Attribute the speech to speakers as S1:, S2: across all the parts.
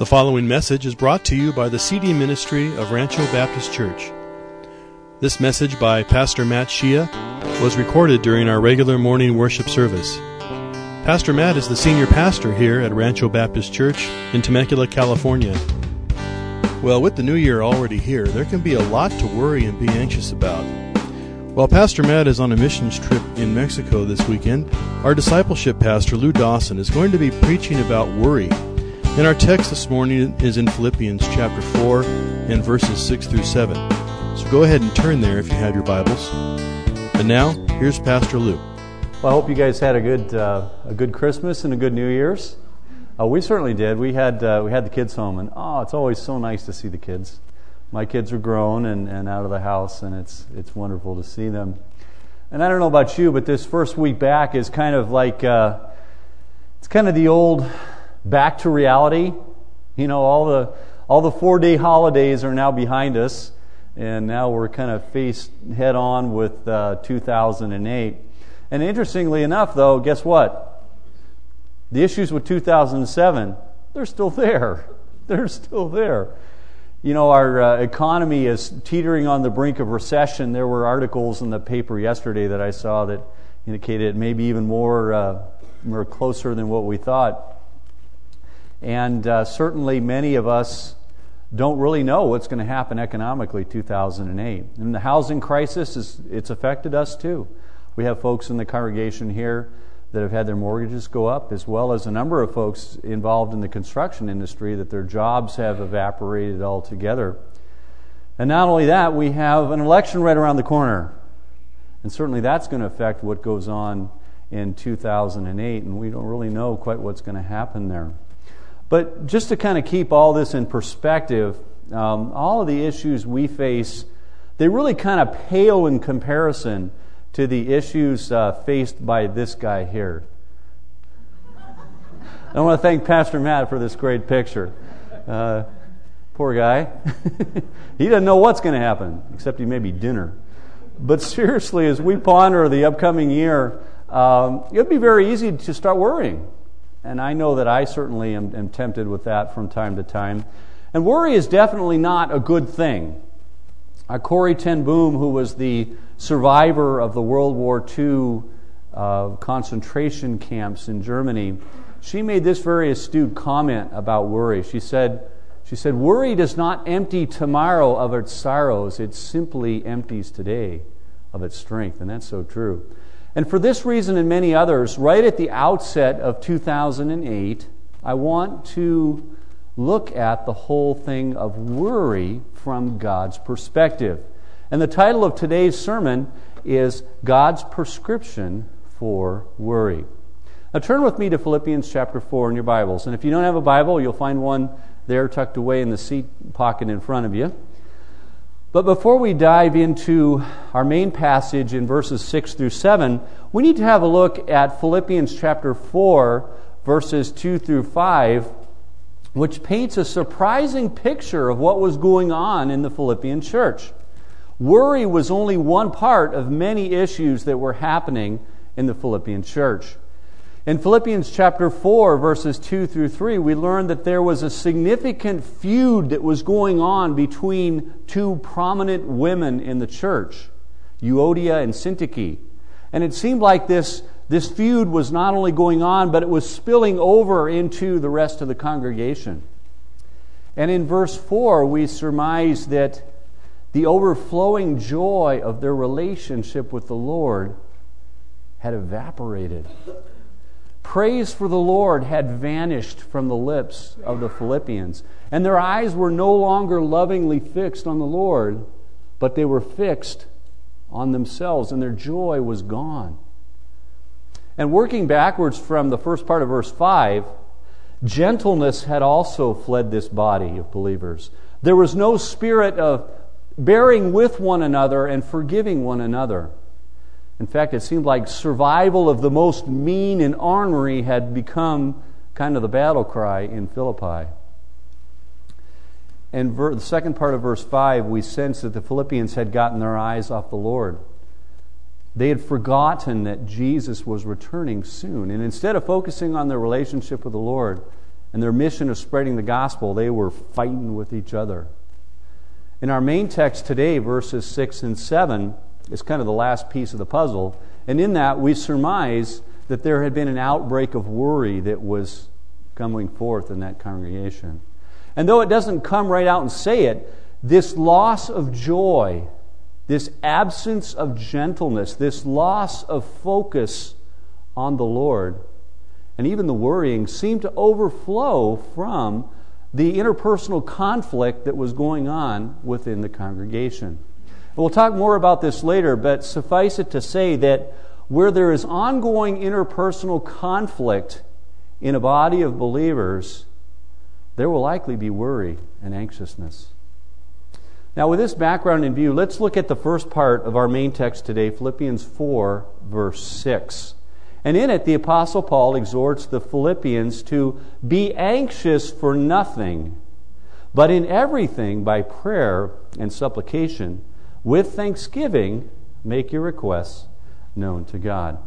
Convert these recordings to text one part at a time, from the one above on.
S1: The following message is brought to you by the CD ministry of Rancho Baptist Church. This message by Pastor Matt Shia was recorded during our regular morning worship service. Pastor Matt is the senior pastor here at Rancho Baptist Church in Temecula, California. Well, with the new year already here, there can be a lot to worry and be anxious about. While Pastor Matt is on a missions trip in Mexico this weekend, our discipleship pastor, Lou Dawson, is going to be preaching about worry. And our text this morning is in Philippians chapter 4 and verses 6 through 7. So go ahead and turn there if you have your Bibles. And now, here's Pastor Lou.
S2: Well, I hope you guys had a good, uh, a good Christmas and a good New Year's. Uh, we certainly did. We had, uh, we had the kids home, and oh, it's always so nice to see the kids. My kids are grown and, and out of the house, and it's, it's wonderful to see them. And I don't know about you, but this first week back is kind of like, uh, it's kind of the old back to reality. You know, all the, all the four day holidays are now behind us, and now we're kind of faced head on with uh, 2008. And interestingly enough, though, guess what? The issues with 2007, they're still there. They're still there. You know, our uh, economy is teetering on the brink of recession. There were articles in the paper yesterday that I saw that indicated maybe even more, uh, more closer than what we thought. And uh, certainly many of us don't really know what's going to happen economically 2008. And the housing crisis, is, it's affected us too. We have folks in the congregation here that have had their mortgages go up, as well as a number of folks involved in the construction industry that their jobs have evaporated altogether. And not only that, we have an election right around the corner. And certainly that's going to affect what goes on in 2008, and we don't really know quite what's going to happen there. But just to kind of keep all this in perspective, um, all of the issues we face, they really kind of pale in comparison to the issues uh, faced by this guy here. I want to thank Pastor Matt for this great picture. Uh, poor guy. he doesn't know what's going to happen, except he may be dinner. But seriously, as we ponder the upcoming year, um, it would be very easy to start worrying. And I know that I certainly am, am tempted with that from time to time. And worry is definitely not a good thing. Uh, Corrie Ten Boom, who was the survivor of the World War II uh, concentration camps in Germany, she made this very astute comment about worry. She said, she said, Worry does not empty tomorrow of its sorrows, it simply empties today of its strength. And that's so true. And for this reason and many others, right at the outset of 2008, I want to look at the whole thing of worry from God's perspective. And the title of today's sermon is God's Prescription for Worry. Now turn with me to Philippians chapter 4 in your Bibles. And if you don't have a Bible, you'll find one there tucked away in the seat pocket in front of you. But before we dive into our main passage in verses 6 through 7, we need to have a look at Philippians chapter 4, verses 2 through 5, which paints a surprising picture of what was going on in the Philippian church. Worry was only one part of many issues that were happening in the Philippian church. In Philippians chapter 4, verses 2 through 3, we learn that there was a significant feud that was going on between two prominent women in the church, Euodia and Syntyche. And it seemed like this, this feud was not only going on, but it was spilling over into the rest of the congregation. And in verse 4, we surmise that the overflowing joy of their relationship with the Lord had evaporated. Praise for the Lord had vanished from the lips of the Philippians, and their eyes were no longer lovingly fixed on the Lord, but they were fixed on themselves, and their joy was gone. And working backwards from the first part of verse 5, gentleness had also fled this body of believers. There was no spirit of bearing with one another and forgiving one another. In fact, it seemed like survival of the most mean and ornery had become kind of the battle cry in Philippi. And ver- the second part of verse 5, we sense that the Philippians had gotten their eyes off the Lord. They had forgotten that Jesus was returning soon. And instead of focusing on their relationship with the Lord, and their mission of spreading the gospel, they were fighting with each other. In our main text today, verses 6 and 7, is kind of the last piece of the puzzle. And in that, we surmise that there had been an outbreak of worry that was coming forth in that congregation. And though it doesn't come right out and say it, this loss of joy, this absence of gentleness, this loss of focus on the Lord, and even the worrying seemed to overflow from the interpersonal conflict that was going on within the congregation. We'll talk more about this later, but suffice it to say that where there is ongoing interpersonal conflict in a body of believers, there will likely be worry and anxiousness. Now, with this background in view, let's look at the first part of our main text today, Philippians 4, verse 6. And in it, the Apostle Paul exhorts the Philippians to be anxious for nothing, but in everything by prayer and supplication, with thanksgiving, make your requests known to God.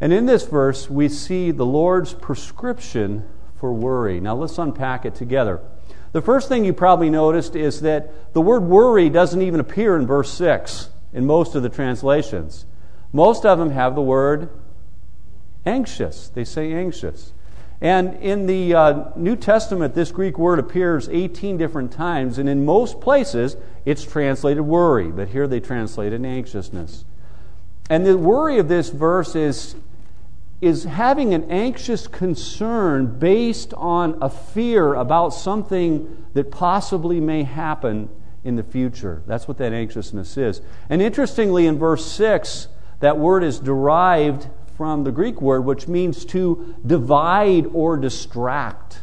S2: And in this verse, we see the Lord's prescription for worry. Now, let's unpack it together. The first thing you probably noticed is that the word worry doesn't even appear in verse 6 in most of the translations. Most of them have the word anxious. They say anxious. And in the uh, New Testament, this Greek word appears 18 different times, and in most places, it's translated worry, but here they translate it anxiousness. And the worry of this verse is, is having an anxious concern based on a fear about something that possibly may happen in the future. That's what that anxiousness is. And interestingly, in verse 6, that word is derived from the Greek word, which means to divide or distract.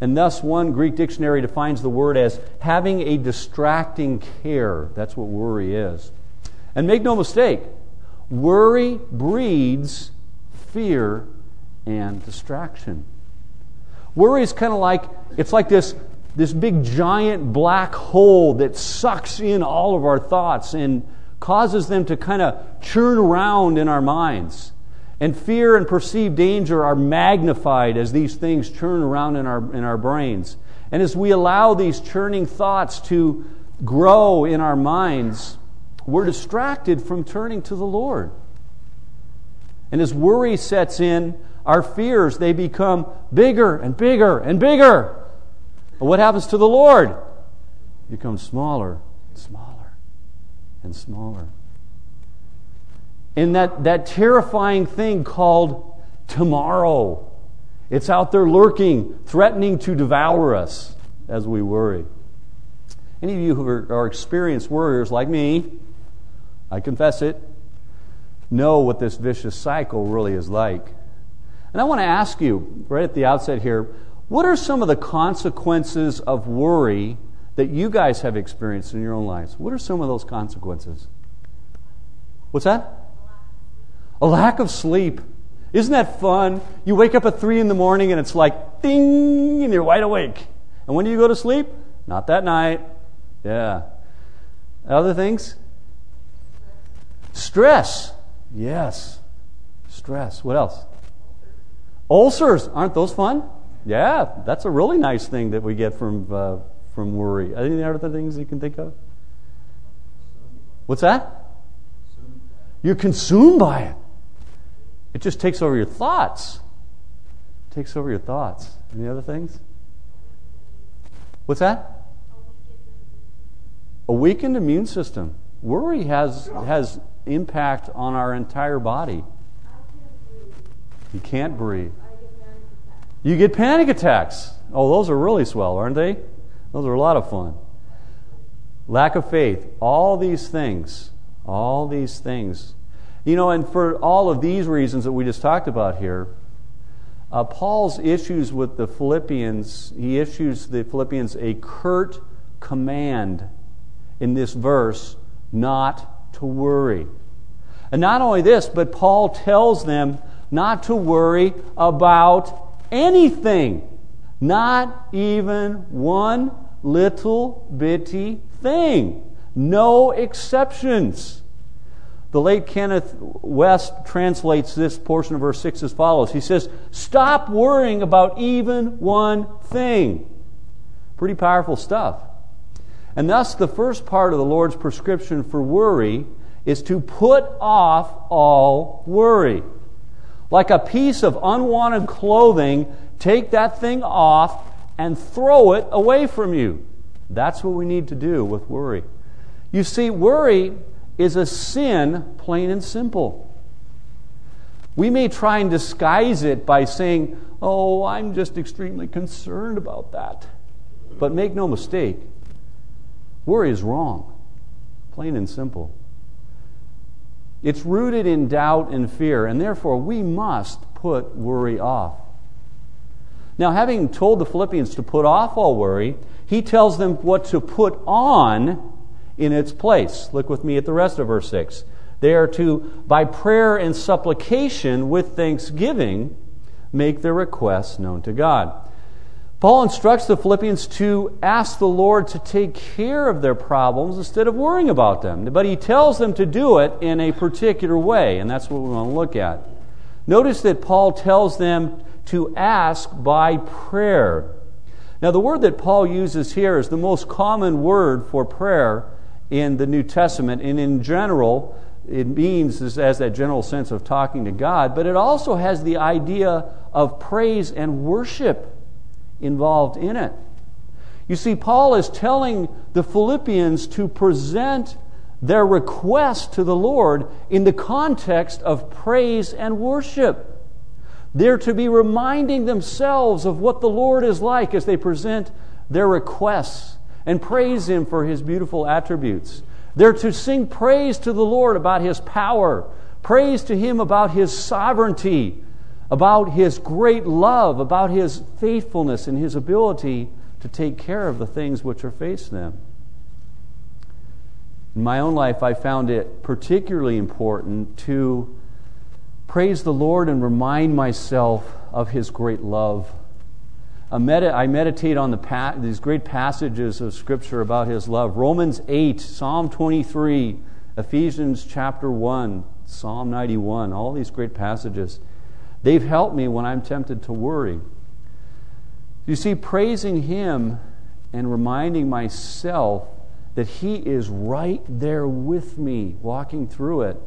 S2: And thus, one Greek dictionary defines the word as having a distracting care. That's what worry is. And make no mistake, worry breeds fear and distraction. Worry is kind of like it's like this, this big giant black hole that sucks in all of our thoughts and causes them to kind of churn around in our minds. And fear and perceived danger are magnified as these things churn around in our, in our brains. And as we allow these churning thoughts to grow in our minds, we're distracted from turning to the Lord. And as worry sets in, our fears, they become bigger and bigger and bigger. But what happens to the Lord? It becomes smaller and smaller and smaller. And that, that terrifying thing called tomorrow, it's out there lurking, threatening to devour us as we worry. Any of you who are, are experienced worriers like me, I confess it, know what this vicious cycle really is like. And I want to ask you, right at the outset here, what are some of the consequences of worry that you guys have experienced in your own lives. What are some of those consequences? What's that? A lack of sleep. Isn't that fun? You wake up at 3 in the morning and it's like ding, and you're wide awake. And when do you go to sleep? Not that night. Yeah. Other things? Stress. Yes. Stress. What else? Ulcers. Aren't those fun? Yeah, that's a really nice thing that we get from uh, from worry. Any other things you can think of? What's that? You're consumed by it. It just takes over your thoughts. It takes over your thoughts. Any other things? What's that? A weakened immune system. Worry has has impact on our entire body. You can't breathe. You get panic attacks. Oh, those are really swell, aren't they? Those are a lot of fun. Lack of faith, all these things, all these things. You know, and for all of these reasons that we just talked about here, uh, Paul's issues with the Philippians, he issues the Philippians a curt command in this verse not to worry. And not only this, but Paul tells them not to worry about anything, not even one little bitty thing. No exceptions. The late Kenneth Wuest translates this portion of verse 6 as follows He says, Stop worrying about even one thing. Pretty powerful stuff. And thus, the first part of the Lord's prescription for worry is to put off all worry. Like a piece of unwanted clothing, take that thing off and throw it away from you. That's what we need to do with worry. You see, worry is a sin, plain and simple. We may try and disguise it by saying, Oh, I'm just extremely concerned about that. But make no mistake, worry is wrong, plain and simple. It's rooted in doubt and fear, and therefore we must put worry off. Now, having told the Philippians to put off all worry, he tells them what to put on in its place. Look with me at the rest of verse 6. They are to, by prayer and supplication with thanksgiving, make their requests known to God. Paul instructs the Philippians to ask the Lord to take care of their problems instead of worrying about them. But he tells them to do it in a particular way, and that's what we want to look at. Notice that Paul tells them to ask by prayer. Now, the word that Paul uses here is the most common word for prayer in the New Testament, and in general, it means as, as that general sense of talking to God, but it also has the idea of praise and worship involved in it. You see, Paul is telling the Philippians to present their request to the Lord in the context of praise and worship. They're to be reminding themselves of what the Lord is like as they present their requests and praise Him for His beautiful attributes. They're to sing praise to the Lord about His power, praise to Him about His sovereignty, about his great love, about his faithfulness and his ability to take care of the things which are facing them. In my own life, I found it particularly important to praise the Lord and remind myself of his great love. I meditate on the, these great passages of Scripture about his love Romans 8, Psalm 23, Ephesians chapter 1, Psalm 91, all these great passages. They've helped me when I'm tempted to worry. You see, praising Him and reminding myself that He is right there with me, walking through it,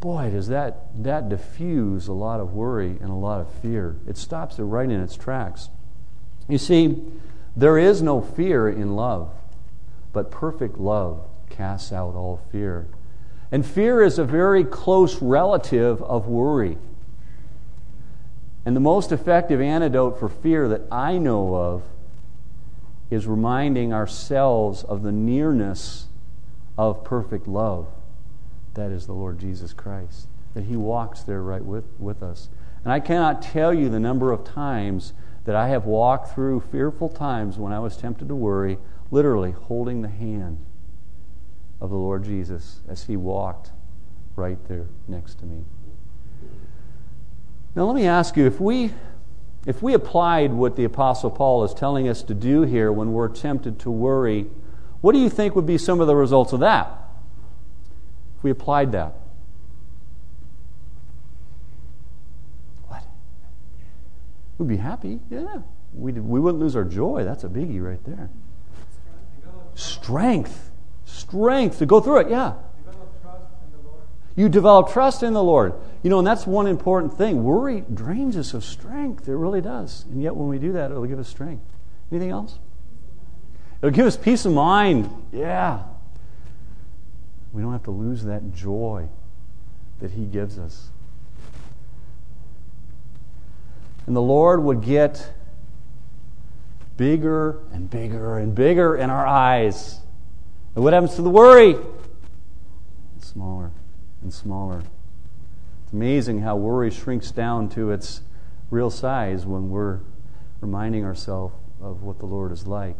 S2: boy, does that, that diffuse a lot of worry and a lot of fear. It stops it right in its tracks. You see, there is no fear in love, but perfect love casts out all fear. And fear is a very close relative of worry. And the most effective antidote for fear that I know of is reminding ourselves of the nearness of perfect love. That is the Lord Jesus Christ. That He walks there right with, with us. And I cannot tell you the number of times that I have walked through fearful times when I was tempted to worry, literally holding the hand of the Lord Jesus as He walked right there next to me. Now, let me ask you if we, if we applied what the Apostle Paul is telling us to do here when we're tempted to worry, what do you think would be some of the results of that? If we applied that. What? We'd be happy, yeah. We'd, we wouldn't lose our joy. That's a biggie right there. Strength. Strength to go through it, yeah. You develop trust in the Lord. You know, and that's one important thing. Worry drains us of strength. It really does. And yet, when we do that, it'll give us strength. Anything else? It'll give us peace of mind. Yeah. We don't have to lose that joy that He gives us. And the Lord would get bigger and bigger and bigger in our eyes. And what happens to the worry? smaller and smaller. It's amazing how worry shrinks down to its real size when we're reminding ourselves of what the Lord is like.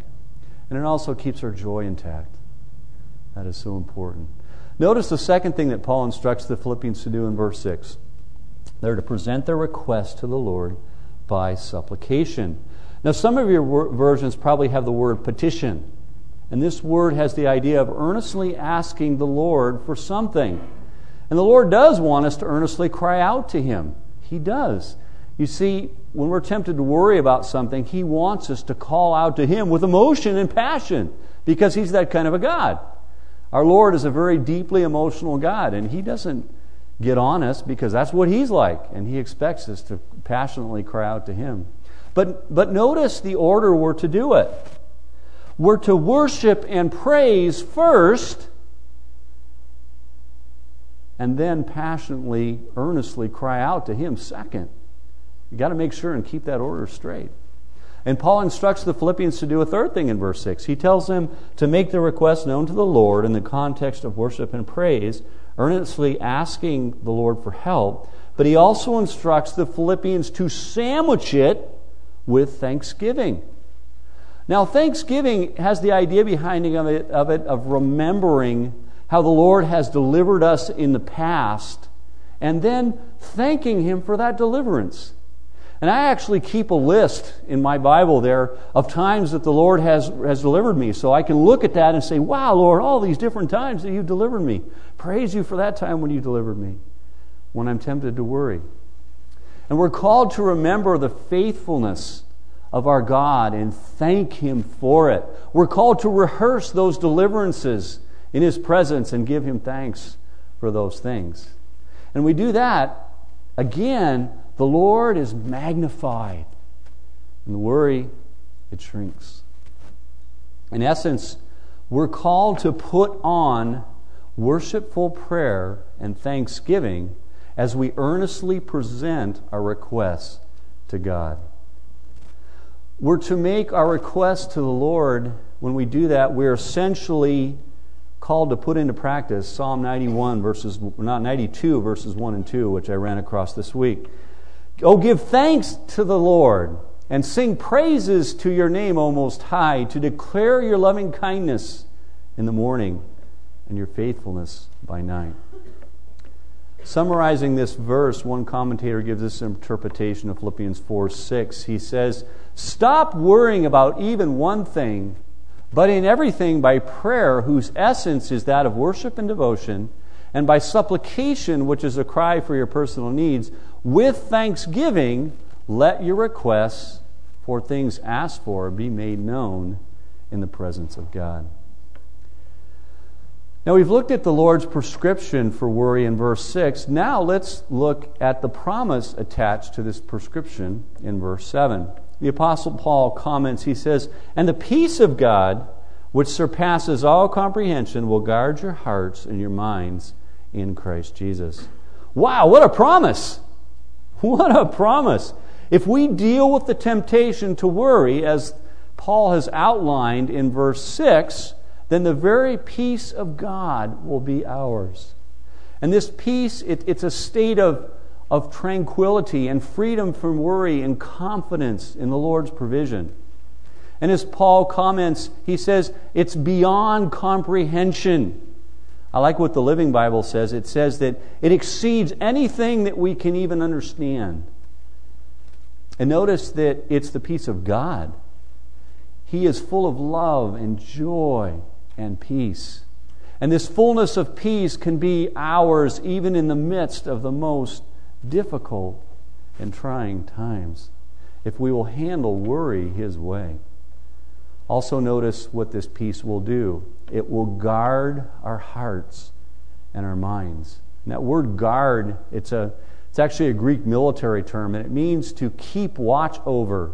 S2: And it also keeps our joy intact. That is so important. Notice the second thing that Paul instructs the Philippians to do in verse 6. They're to present their request to the Lord by supplication. Now, some of your versions probably have the word petition. And this word has the idea of earnestly asking the Lord for something. And the Lord does want us to earnestly cry out to Him. He does. You see, when we're tempted to worry about something, He wants us to call out to Him with emotion and passion because He's that kind of a God. Our Lord is a very deeply emotional God, and He doesn't get on us because that's what He's like, and He expects us to passionately cry out to Him. But, but notice the order we're to do it. We're to worship and praise first, and then passionately, earnestly cry out to Him second. You've got to make sure and keep that order straight. And Paul instructs the Philippians to do a third thing in verse 6. He tells them to make their request known to the Lord in the context of worship and praise, earnestly asking the Lord for help. But he also instructs the Philippians to sandwich it with thanksgiving. Now, thanksgiving has the idea behind it, of it of remembering how the Lord has delivered us in the past and then thanking Him for that deliverance. And I actually keep a list in my Bible there of times that the Lord has, has delivered me. So I can look at that and say, wow, Lord, all these different times that you've delivered me. Praise you for that time when you delivered me, when I'm tempted to worry. And we're called to remember the faithfulness of our God and thank Him for it. We're called to rehearse those deliverances in His presence and give Him thanks for those things. And we do that, again, the Lord is magnified. And the worry, it shrinks. In essence, we're called to put on worshipful prayer and thanksgiving as we earnestly present our requests to God. We're to make our requests to the Lord. When we do that, we're essentially called to put into practice Psalm 91 verses not 92 verses 1 and 2 which I ran across this week. Oh give thanks to the Lord and sing praises to your name O most high to declare your loving kindness in the morning and your faithfulness by night. Summarizing this verse, one commentator gives this interpretation of Philippians 4 6. He says, Stop worrying about even one thing but in everything by prayer, whose essence is that of worship and devotion, and by supplication, which is a cry for your personal needs, with thanksgiving, let your requests for things asked for be made known in the presence of God. Now, we've looked at the Lord's prescription for worry in verse 6. Now, let's look at the promise attached to this prescription in verse 7 the Apostle Paul comments, he says, And the peace of God, which surpasses all comprehension, will guard your hearts and your minds in Christ Jesus. Wow, what a promise! What a promise! If we deal with the temptation to worry, as Paul has outlined in verse 6, then the very peace of God will be ours. And this peace, it, it's a state of of tranquility and freedom from worry and confidence in the Lord's provision. And as Paul comments, he says, it's beyond comprehension. I like what the Living Bible says. It says that it exceeds anything that we can even understand. And notice that it's the peace of God. He is full of love and joy and peace. And this fullness of peace can be ours even in the midst of the most difficult and trying times if we will handle worry His way. Also, notice what this peace will do it will guard our hearts and our minds. And that word guard, it's, a, it's actually a Greek military term, and it means to keep watch over,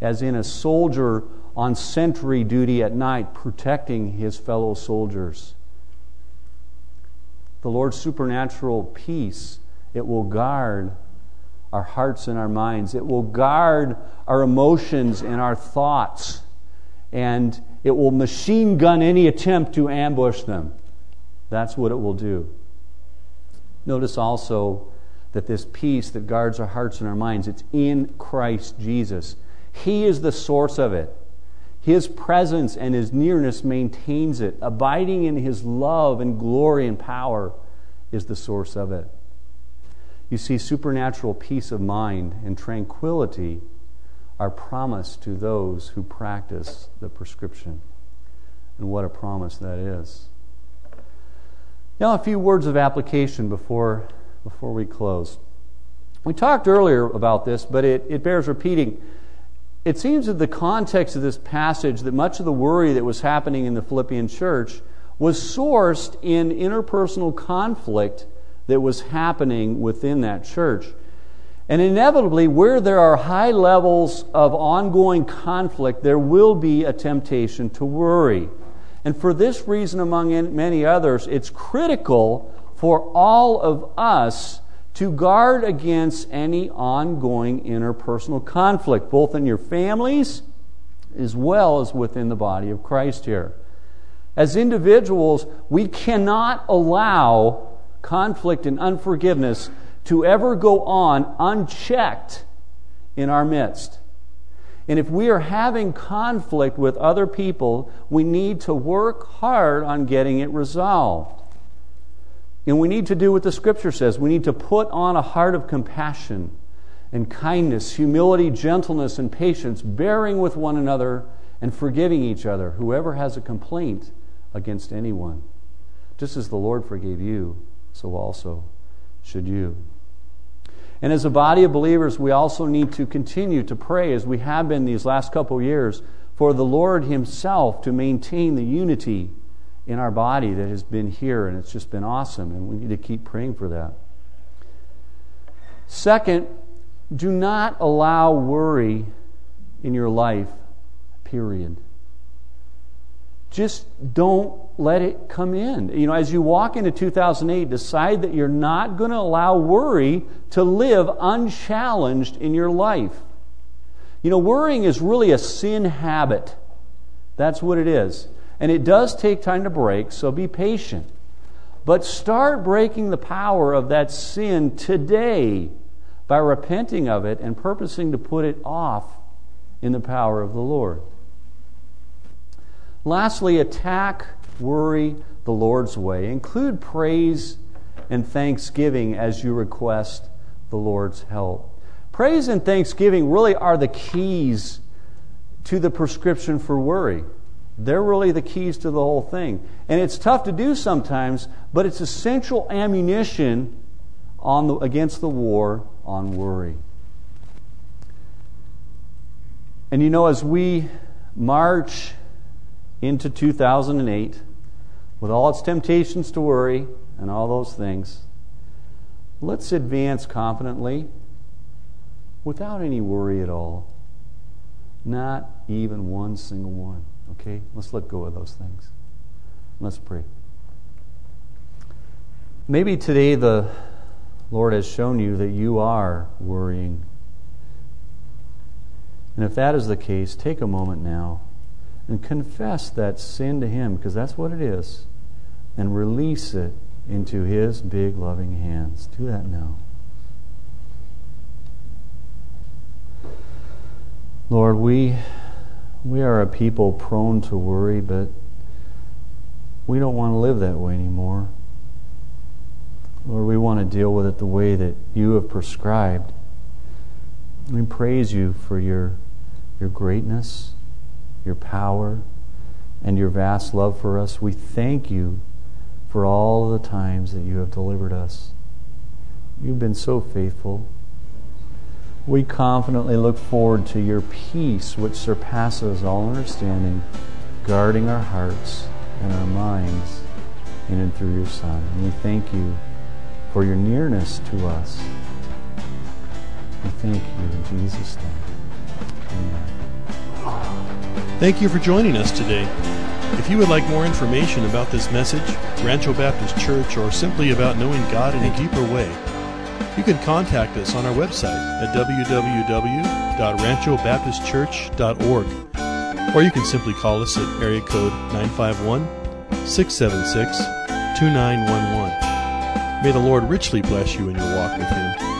S2: as in a soldier on sentry duty at night, protecting his fellow soldiers. The Lord's supernatural peace it will guard our hearts and our minds. It will guard our emotions and our thoughts. And it will machine gun any attempt to ambush them. That's what it will do. Notice also that this peace that guards our hearts and our minds, it's in Christ Jesus. He is the source of it. His presence and his nearness maintains it. Abiding in his love and glory and power is the source of it. You see, supernatural peace of mind and tranquility are promised to those who practice the prescription. And what a promise that is. Now, a few words of application before, before we close. We talked earlier about this, but it, it bears repeating. It seems that the context of this passage that much of the worry that was happening in the Philippian church was sourced in interpersonal conflict that was happening within that church. And inevitably, where there are high levels of ongoing conflict, there will be a temptation to worry. And for this reason, among many others, it's critical for all of us to guard against any ongoing interpersonal conflict, both in your families as well as within the body of Christ here. As individuals, we cannot allow conflict and unforgiveness to ever go on unchecked in our midst. And if we are having conflict with other people, we need to work hard on getting it resolved. And we need to do what the scripture says. We need to put on a heart of compassion and kindness, humility, gentleness, and patience, bearing with one another and forgiving each other, whoever has a complaint against anyone. Just as the Lord forgave you, so also should you. And as a body of believers, we also need to continue to pray, as we have been these last couple years, for the Lord Himself to maintain the unity in our body that has been here, and it's just been awesome, and we need to keep praying for that. Second, do not allow worry in your life, period just don't let it come in. You know, as you walk into 2008, decide that you're not going to allow worry to live unchallenged in your life. You know, worrying is really a sin habit. That's what it is. And it does take time to break, so be patient. But start breaking the power of that sin today by repenting of it and purposing to put it off in the power of the Lord. Lastly, attack, worry the Lord's way. Include praise and thanksgiving as you request the Lord's help. Praise and thanksgiving really are the keys to the prescription for worry. They're really the keys to the whole thing. And it's tough to do sometimes, but it's essential ammunition on the, against the war on worry. And you know, as we march into 2008 with all its temptations to worry and all those things, let's advance confidently without any worry at all. Not even one single one. Okay? Let's let go of those things. Let's pray. Maybe today the Lord has shown you that you are worrying. And if that is the case, take a moment now and confess that sin to Him, because that's what it is, and release it into His big, loving hands. Do that now. Lord, we, we are a people prone to worry, but we don't want to live that way anymore. Lord, we want to deal with it the way that you have prescribed. We praise you for your, your greatness your power, and your vast love for us. We thank you for all the times that you have delivered us. You've been so faithful. We confidently look forward to your peace, which surpasses all understanding, guarding our hearts and our minds in and through your Son. And we thank you for your nearness to us. We thank you in Jesus' name. Amen.
S1: Thank you for joining us today. If you would like more information about this message, Rancho Baptist Church, or simply about knowing God in a deeper way, you can contact us on our website at www.ranchobaptistchurch.org, or you can simply call us at area code 951 676 2911. May the Lord richly bless you in your walk with Him.